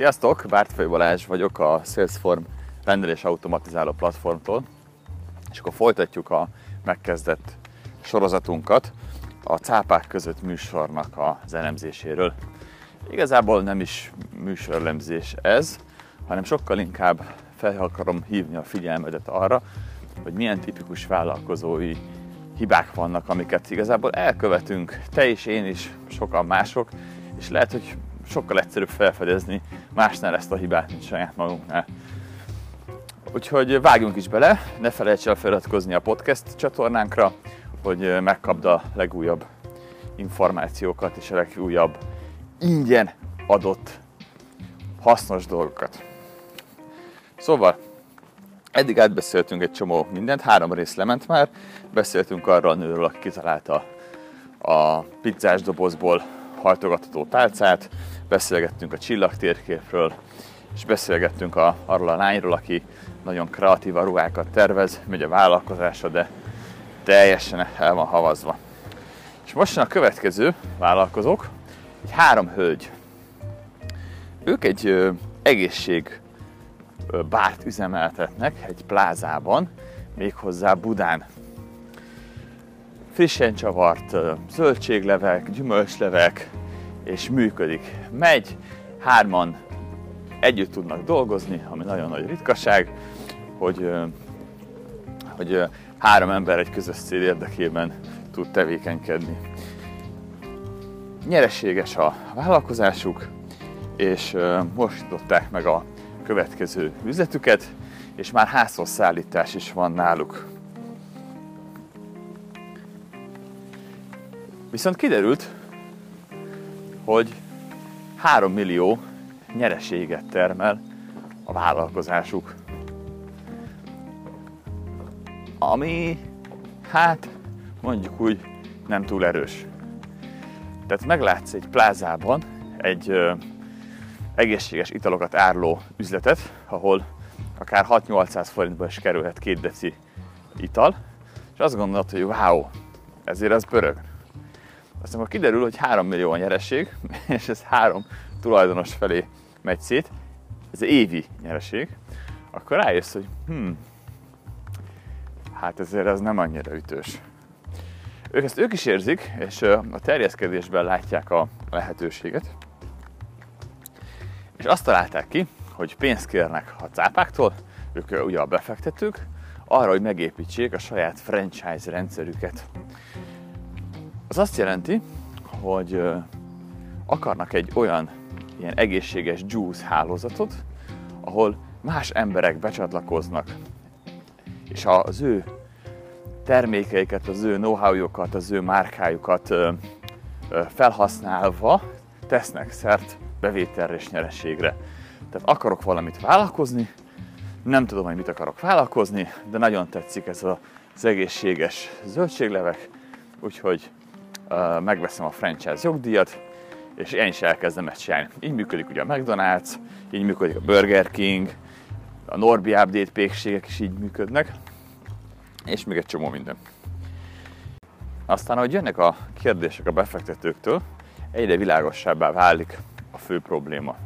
Sziasztok! Bártfői Balázs vagyok a Salesforce rendelés automatizáló platformtól, és akkor folytatjuk a megkezdett sorozatunkat a cápák között műsornak az elemzéséről. Igazából nem is műsorlemzés ez, hanem sokkal inkább fel akarom hívni a figyelmedet arra, hogy milyen tipikus vállalkozói hibák vannak, amiket igazából elkövetünk, te is, én is, sokan mások, és lehet, hogy sokkal egyszerűbb felfedezni másnál ezt a hibát, mint saját magunknál. Úgyhogy vágjunk is bele, ne felejts el feliratkozni a podcast csatornánkra, hogy megkapd a legújabb információkat és a legújabb ingyen adott hasznos dolgokat. Szóval, eddig átbeszéltünk egy csomó mindent, három rész lement már, beszéltünk arról a nőről, aki kitalálta a pizzás dobozból hajtogatható tálcát, beszélgettünk a csillagtérképről, és beszélgettünk a, arról a lányról, aki nagyon kreatív ruhákat tervez, megy a vállalkozása, de teljesen el van havazva. És most a következő vállalkozók, egy három hölgy. Ők egy ö, egészség ö, bárt üzemeltetnek egy plázában, méghozzá Budán. Frissen csavart zöldséglevek, gyümölcslevek, és működik. Megy, hárman együtt tudnak dolgozni, ami nagyon nagy ritkaság, hogy, hogy három ember egy közös cél érdekében tud tevékenykedni. Nyereséges a vállalkozásuk, és most meg a következő üzletüket, és már házhoz szállítás is van náluk. Viszont kiderült, hogy 3 millió nyereséget termel a vállalkozásuk. Ami, hát mondjuk úgy nem túl erős. Tehát meglátsz egy plázában egy ö, egészséges italokat árló üzletet, ahol akár 6-800 forintba is kerülhet két deci ital, és azt gondolod, hogy wow, ezért az pörög. Aztán akkor kiderül, hogy 3 millió a nyereség, és ez három tulajdonos felé megy szét, ez évi nyereség, akkor rájössz, hogy hm, hát ezért ez nem annyira ütős. Ők ezt ők is érzik, és a terjeszkedésben látják a lehetőséget, és azt találták ki, hogy pénzt kérnek a cápáktól, ők ugye a befektetők, arra, hogy megépítsék a saját franchise rendszerüket. Az azt jelenti, hogy akarnak egy olyan ilyen egészséges juice hálózatot, ahol más emberek becsatlakoznak, és az ő termékeiket, az ő know-howjukat, az ő márkájukat felhasználva tesznek szert bevételre és nyereségre. Tehát akarok valamit vállalkozni, nem tudom, hogy mit akarok vállalkozni, de nagyon tetszik ez az egészséges zöldséglevek, úgyhogy megveszem a franchise jogdíjat, és én is elkezdem ezt csinálni. Így működik ugye a McDonald's, így működik a Burger King, a Norbi Update pékségek is így működnek, és még egy csomó minden. Aztán, ahogy jönnek a kérdések a befektetőktől, egyre világosabbá válik a fő probléma.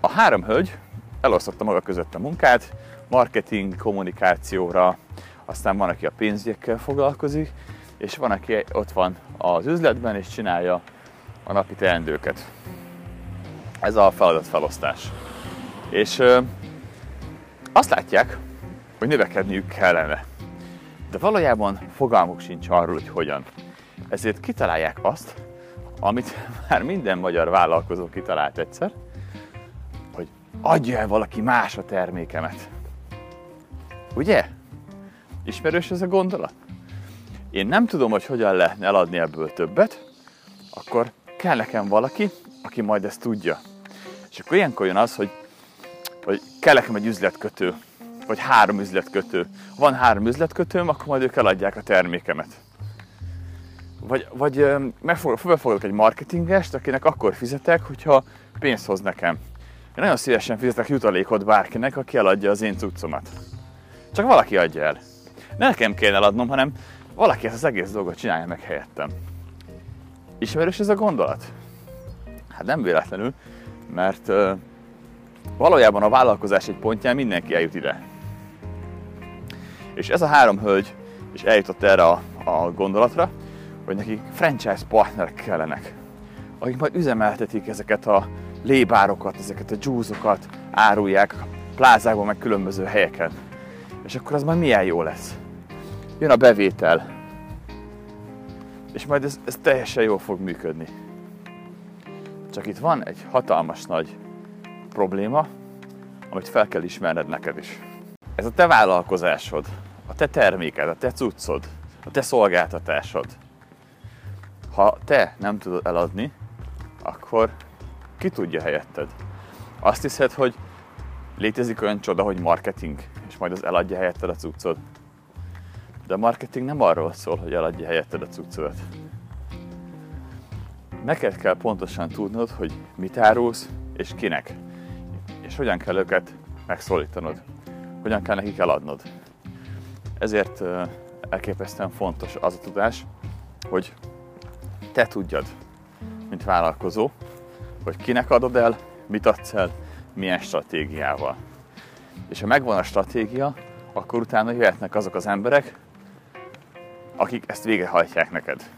A három hölgy elosztotta maga között a munkát, marketing, kommunikációra, aztán van, aki a pénzügyekkel foglalkozik, és van, aki ott van az üzletben, és csinálja a napi teendőket. Ez a feladatfelosztás. És ö, azt látják, hogy növekedniük kellene. De valójában fogalmuk sincs arról, hogy hogyan. Ezért kitalálják azt, amit már minden magyar vállalkozó kitalált egyszer, hogy adja el valaki más a termékemet. Ugye? Ismerős ez a gondolat? Én nem tudom, hogy hogyan lehetne eladni ebből többet, akkor kell nekem valaki, aki majd ezt tudja. És akkor ilyenkor jön az, hogy, hogy kell nekem egy üzletkötő, vagy három üzletkötő. Ha van három üzletkötőm, akkor majd ők eladják a termékemet. Vagy, vagy megfogadok egy marketingest, akinek akkor fizetek, hogyha pénzt hoz nekem. Én nagyon szívesen fizetek jutalékot bárkinek, aki eladja az én cuccomat. Csak valaki adja el. Ne nekem kéne eladnom, hanem valaki ezt az egész dolgot csinálja meg helyettem. Ismerős ez a gondolat? Hát nem véletlenül, mert valójában a vállalkozás egy pontján mindenki eljut ide. És ez a három hölgy is eljutott erre a, a gondolatra, hogy nekik franchise partnerek kellenek, akik majd üzemeltetik ezeket a lébárokat, ezeket a dzsúzokat, árulják plázákban, meg különböző helyeken. És akkor az majd milyen jó lesz. Jön a bevétel, és majd ez, ez teljesen jól fog működni. Csak itt van egy hatalmas nagy probléma, amit fel kell ismerned neked is. Ez a te vállalkozásod, a te terméked, a te cuccod, a te szolgáltatásod. Ha te nem tudod eladni, akkor ki tudja helyetted? Azt hiszed, hogy létezik olyan csoda, hogy marketing, és majd az eladja helyetted a cuccod? De a marketing nem arról szól, hogy eladja helyetted a cuccodat. Neked kell pontosan tudnod, hogy mit árulsz, és kinek. És hogyan kell őket megszólítanod. Hogyan kell nekik eladnod. Ezért elképesztően fontos az a tudás, hogy te tudjad, mint vállalkozó, hogy kinek adod el, mit adsz el, milyen stratégiával. És ha megvan a stratégia, akkor utána jöhetnek azok az emberek, akik ezt végrehajtják neked.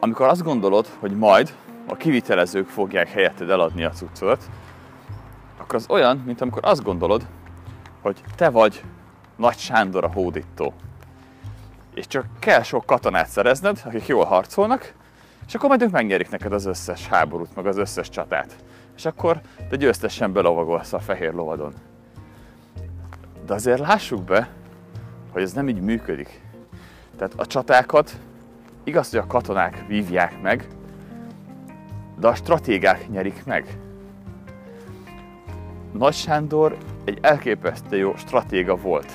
Amikor azt gondolod, hogy majd a kivitelezők fogják helyetted eladni a cuccodat, akkor az olyan, mint amikor azt gondolod, hogy te vagy Nagy Sándor a hódító. És csak kell sok katonát szerezned, akik jól harcolnak, és akkor majd ők megnyerik neked az összes háborút, meg az összes csatát. És akkor te győztesen belovagolsz a fehér lovadon. De azért lássuk be, hogy ez nem így működik. Tehát a csatákat igaz, hogy a katonák vívják meg, de a stratégák nyerik meg. Nagy Sándor egy elképesztő jó stratéga volt,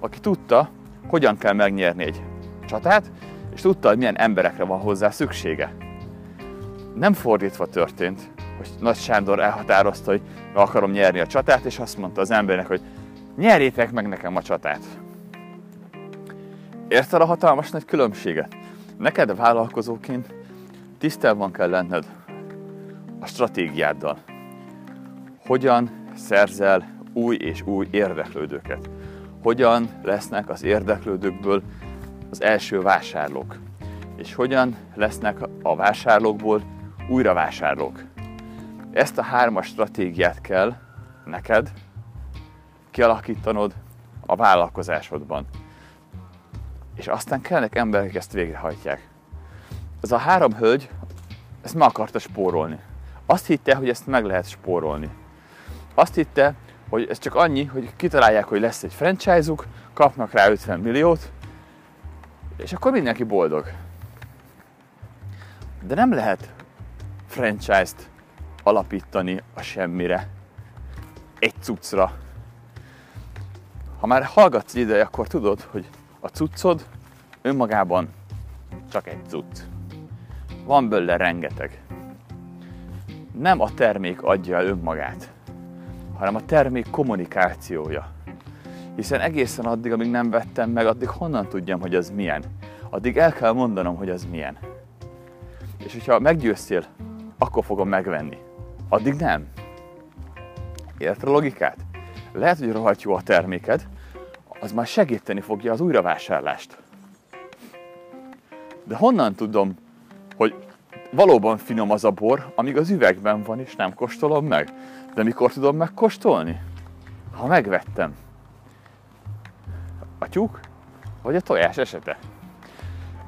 aki tudta, hogyan kell megnyerni egy csatát, és tudta, hogy milyen emberekre van hozzá szüksége. Nem fordítva történt, hogy Nagy Sándor elhatározta, hogy akarom nyerni a csatát, és azt mondta az embernek, hogy nyerjétek meg nekem a csatát. Érted a hatalmas nagy különbséget? Neked vállalkozóként tisztában kell lenned a stratégiáddal. Hogyan szerzel új és új érdeklődőket? Hogyan lesznek az érdeklődőkből az első vásárlók? És hogyan lesznek a vásárlókból újra vásárlók? Ezt a hármas stratégiát kell neked kialakítanod a vállalkozásodban. És aztán kellnek emberek, ezt végrehajtják. Ez a három hölgy ezt meg akarta spórolni. Azt hitte, hogy ezt meg lehet spórolni. Azt hitte, hogy ez csak annyi, hogy kitalálják, hogy lesz egy franchise-uk, kapnak rá 50 milliót, és akkor mindenki boldog. De nem lehet franchise-t alapítani a semmire, egy cuccra. Ha már hallgatsz ide, akkor tudod, hogy a cuccod önmagában csak egy cucc. Van belőle rengeteg. Nem a termék adja el önmagát, hanem a termék kommunikációja. Hiszen egészen addig, amíg nem vettem meg, addig honnan tudjam, hogy az milyen. Addig el kell mondanom, hogy az milyen. És hogyha meggyőztél, akkor fogom megvenni. Addig nem. Érted a logikát? Lehet, hogy rohadt jó a terméked, az már segíteni fogja az újravásárlást. De honnan tudom, hogy valóban finom az a bor, amíg az üvegben van, és nem kóstolom meg? De mikor tudom megkóstolni? Ha megvettem. A tyúk vagy a tojás esete?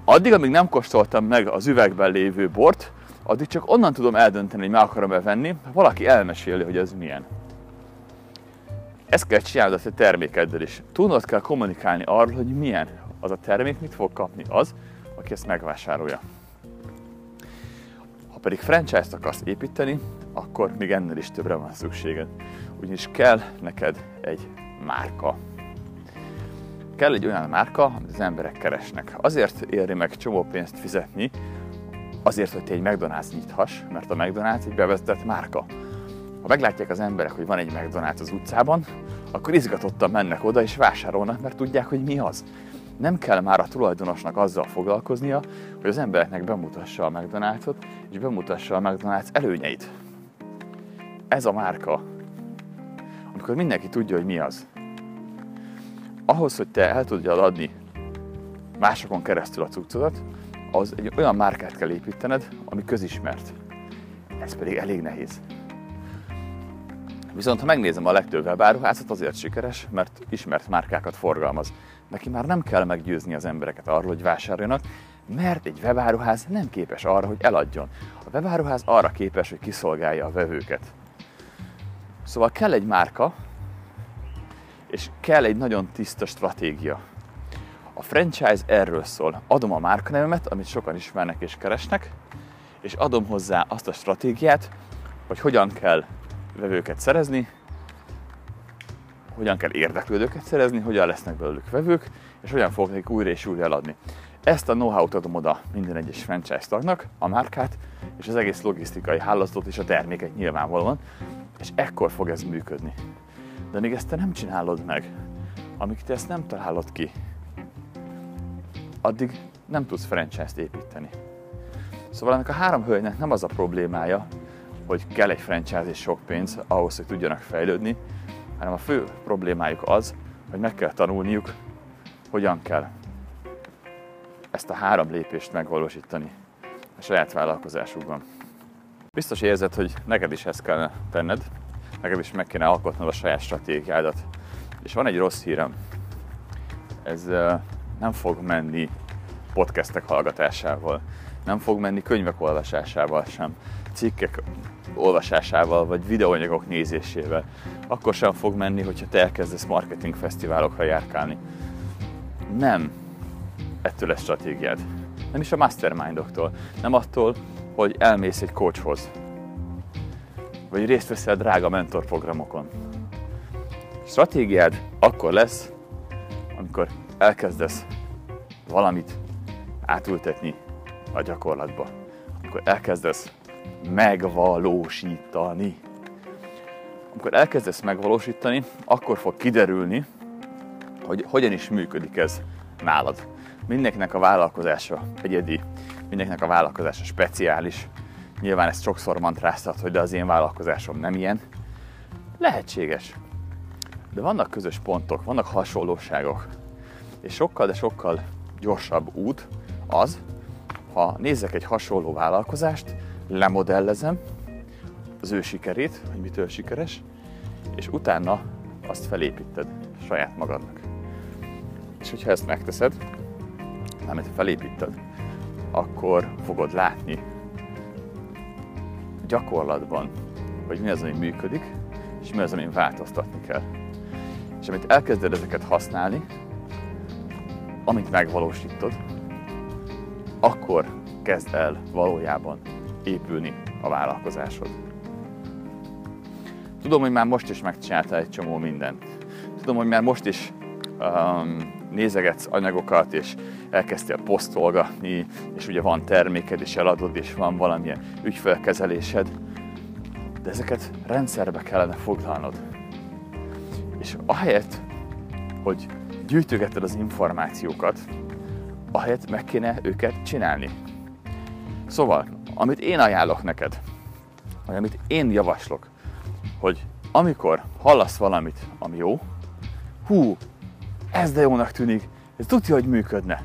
Addig, amíg nem kóstoltam meg az üvegben lévő bort, addig csak onnan tudom eldönteni, hogy meg akarom-e venni, ha valaki elmeséli, hogy ez milyen. Ezt kell csinálnod a te termékeddel is. Tudnod kell kommunikálni arról, hogy milyen az a termék, mit fog kapni az, aki ezt megvásárolja. Ha pedig franchise-t akarsz építeni, akkor még ennél is többre van szükséged. Ugyanis kell neked egy márka. Kell egy olyan márka, amit az emberek keresnek. Azért éri meg csomó pénzt fizetni, azért, hogy te egy McDonald's nyithass, mert a McDonald's egy bevezetett márka ha meglátják az emberek, hogy van egy McDonald's az utcában, akkor izgatottan mennek oda és vásárolnak, mert tudják, hogy mi az. Nem kell már a tulajdonosnak azzal foglalkoznia, hogy az embereknek bemutassa a McDonald's-ot, és bemutassa a McDonald's előnyeit. ez a márka, amikor mindenki tudja, hogy mi az, ahhoz, hogy te el tudjad adni másokon keresztül a cuccodat, az egy olyan márkát kell építened, ami közismert. Ez pedig elég nehéz. Viszont ha megnézem a legtöbb webáruházat, azért sikeres, mert ismert márkákat forgalmaz. Neki már nem kell meggyőzni az embereket arról, hogy vásároljanak, mert egy webáruház nem képes arra, hogy eladjon. A webáruház arra képes, hogy kiszolgálja a vevőket. Szóval kell egy márka, és kell egy nagyon tiszta stratégia. A franchise erről szól. Adom a márkanevemet, amit sokan ismernek és keresnek, és adom hozzá azt a stratégiát, hogy hogyan kell vevőket szerezni, hogyan kell érdeklődőket szerezni, hogyan lesznek belőlük vevők, és hogyan fogok nekik újra és újra eladni. Ezt a know-how-t adom oda minden egyes franchise tagnak, a márkát, és az egész logisztikai hálózatot és a terméket nyilvánvalóan, és ekkor fog ez működni. De még ezt te nem csinálod meg, amíg te ezt nem találod ki, addig nem tudsz franchise-t építeni. Szóval ennek a három hölgynek nem az a problémája, hogy kell egy franchise és sok pénz ahhoz, hogy tudjanak fejlődni, hanem a fő problémájuk az, hogy meg kell tanulniuk, hogyan kell ezt a három lépést megvalósítani a saját vállalkozásukban. Biztos érzed, hogy neked is ezt kell tenned, neked is meg kéne alkotnod a saját stratégiádat. És van egy rossz hírem. Ez nem fog menni podcastek hallgatásával, nem fog menni könyvek olvasásával sem, cikkek olvasásával, vagy videóanyagok nézésével. Akkor sem fog menni, hogyha te elkezdesz marketing fesztiválokra járkálni. Nem ettől lesz stratégiád. Nem is a mastermindoktól. Nem attól, hogy elmész egy coachhoz. Vagy részt veszel drága mentorprogramokon. Stratégiád akkor lesz, amikor elkezdesz valamit átültetni a gyakorlatba. Amikor elkezdesz megvalósítani. Amikor elkezdesz megvalósítani, akkor fog kiderülni, hogy hogyan is működik ez nálad. Mindenkinek a vállalkozása egyedi, mindenkinek a vállalkozása speciális. Nyilván ezt sokszor mantráztat, hogy de az én vállalkozásom nem ilyen. Lehetséges. De vannak közös pontok, vannak hasonlóságok. És sokkal, de sokkal gyorsabb út az, ha nézek egy hasonló vállalkozást, lemodellezem az ő sikerét, hogy mitől sikeres, és utána azt felépíted saját magadnak. És hogyha ezt megteszed, amit felépíted, akkor fogod látni gyakorlatban, hogy mi az, ami működik, és mi az, amin változtatni kell. És amit elkezded ezeket használni, amit megvalósítod, akkor kezd el valójában épülni a vállalkozásod. Tudom, hogy már most is megcsináltál egy csomó mindent. Tudom, hogy már most is um, nézegetsz anyagokat, és elkezdtél posztolgatni, és ugye van terméked, és eladod, és van valamilyen ügyfélkezelésed, de ezeket rendszerbe kellene foglalnod. És ahelyett, hogy gyűjtögeted az információkat, ahelyett meg kéne őket csinálni. Szóval, amit én ajánlok neked, vagy amit én javaslok, hogy amikor hallasz valamit, ami jó, hú, ez de jónak tűnik, ez tudja, hogy működne,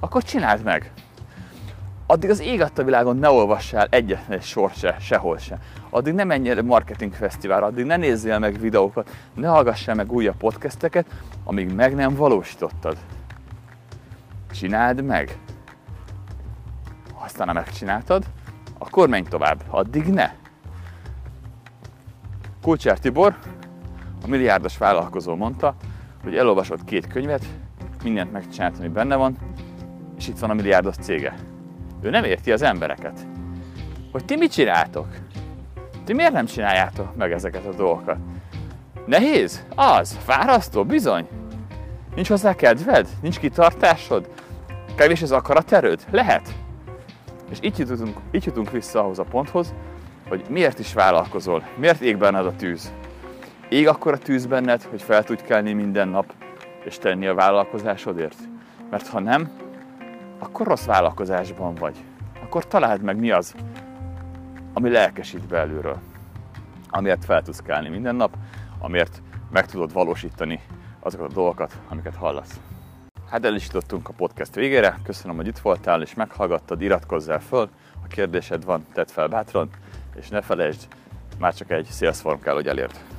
akkor csináld meg. Addig az ég a világon ne olvassál egyetlen egy sort se, sehol se. Addig ne menj el marketing fesztiválra, addig ne nézzél meg videókat, ne hallgassál meg újabb podcasteket, amíg meg nem valósítottad. Csináld meg. Aztán, ha megcsináltad, akkor menj tovább. Addig ne. Kulcsár Tibor, a milliárdos vállalkozó mondta, hogy elolvasott két könyvet, mindent megcsinált, ami benne van, és itt van a milliárdos cége. Ő nem érti az embereket. Hogy ti mit csináltok? Ti miért nem csináljátok meg ezeket a dolgokat? Nehéz? Az. Fárasztó? Bizony. Nincs hozzá kedved? Nincs kitartásod? Kevés az akaraterőd? Lehet. És így jutunk, így jutunk vissza ahhoz a ponthoz, hogy miért is vállalkozol, miért ég benned a tűz. Ég akkor a tűz benned, hogy fel tudj kelni minden nap, és tenni a vállalkozásodért? Mert ha nem, akkor rossz vállalkozásban vagy. Akkor találd meg mi az, ami lelkesít belülről. amiért fel tudsz kelni minden nap, amiért meg tudod valósítani azokat a dolgokat, amiket hallasz. Hát el is jutottunk a podcast végére. Köszönöm, hogy itt voltál és meghallgattad, iratkozzál föl. Ha kérdésed van, tedd fel bátran, és ne felejtsd, már csak egy Salesform kell, hogy elérd.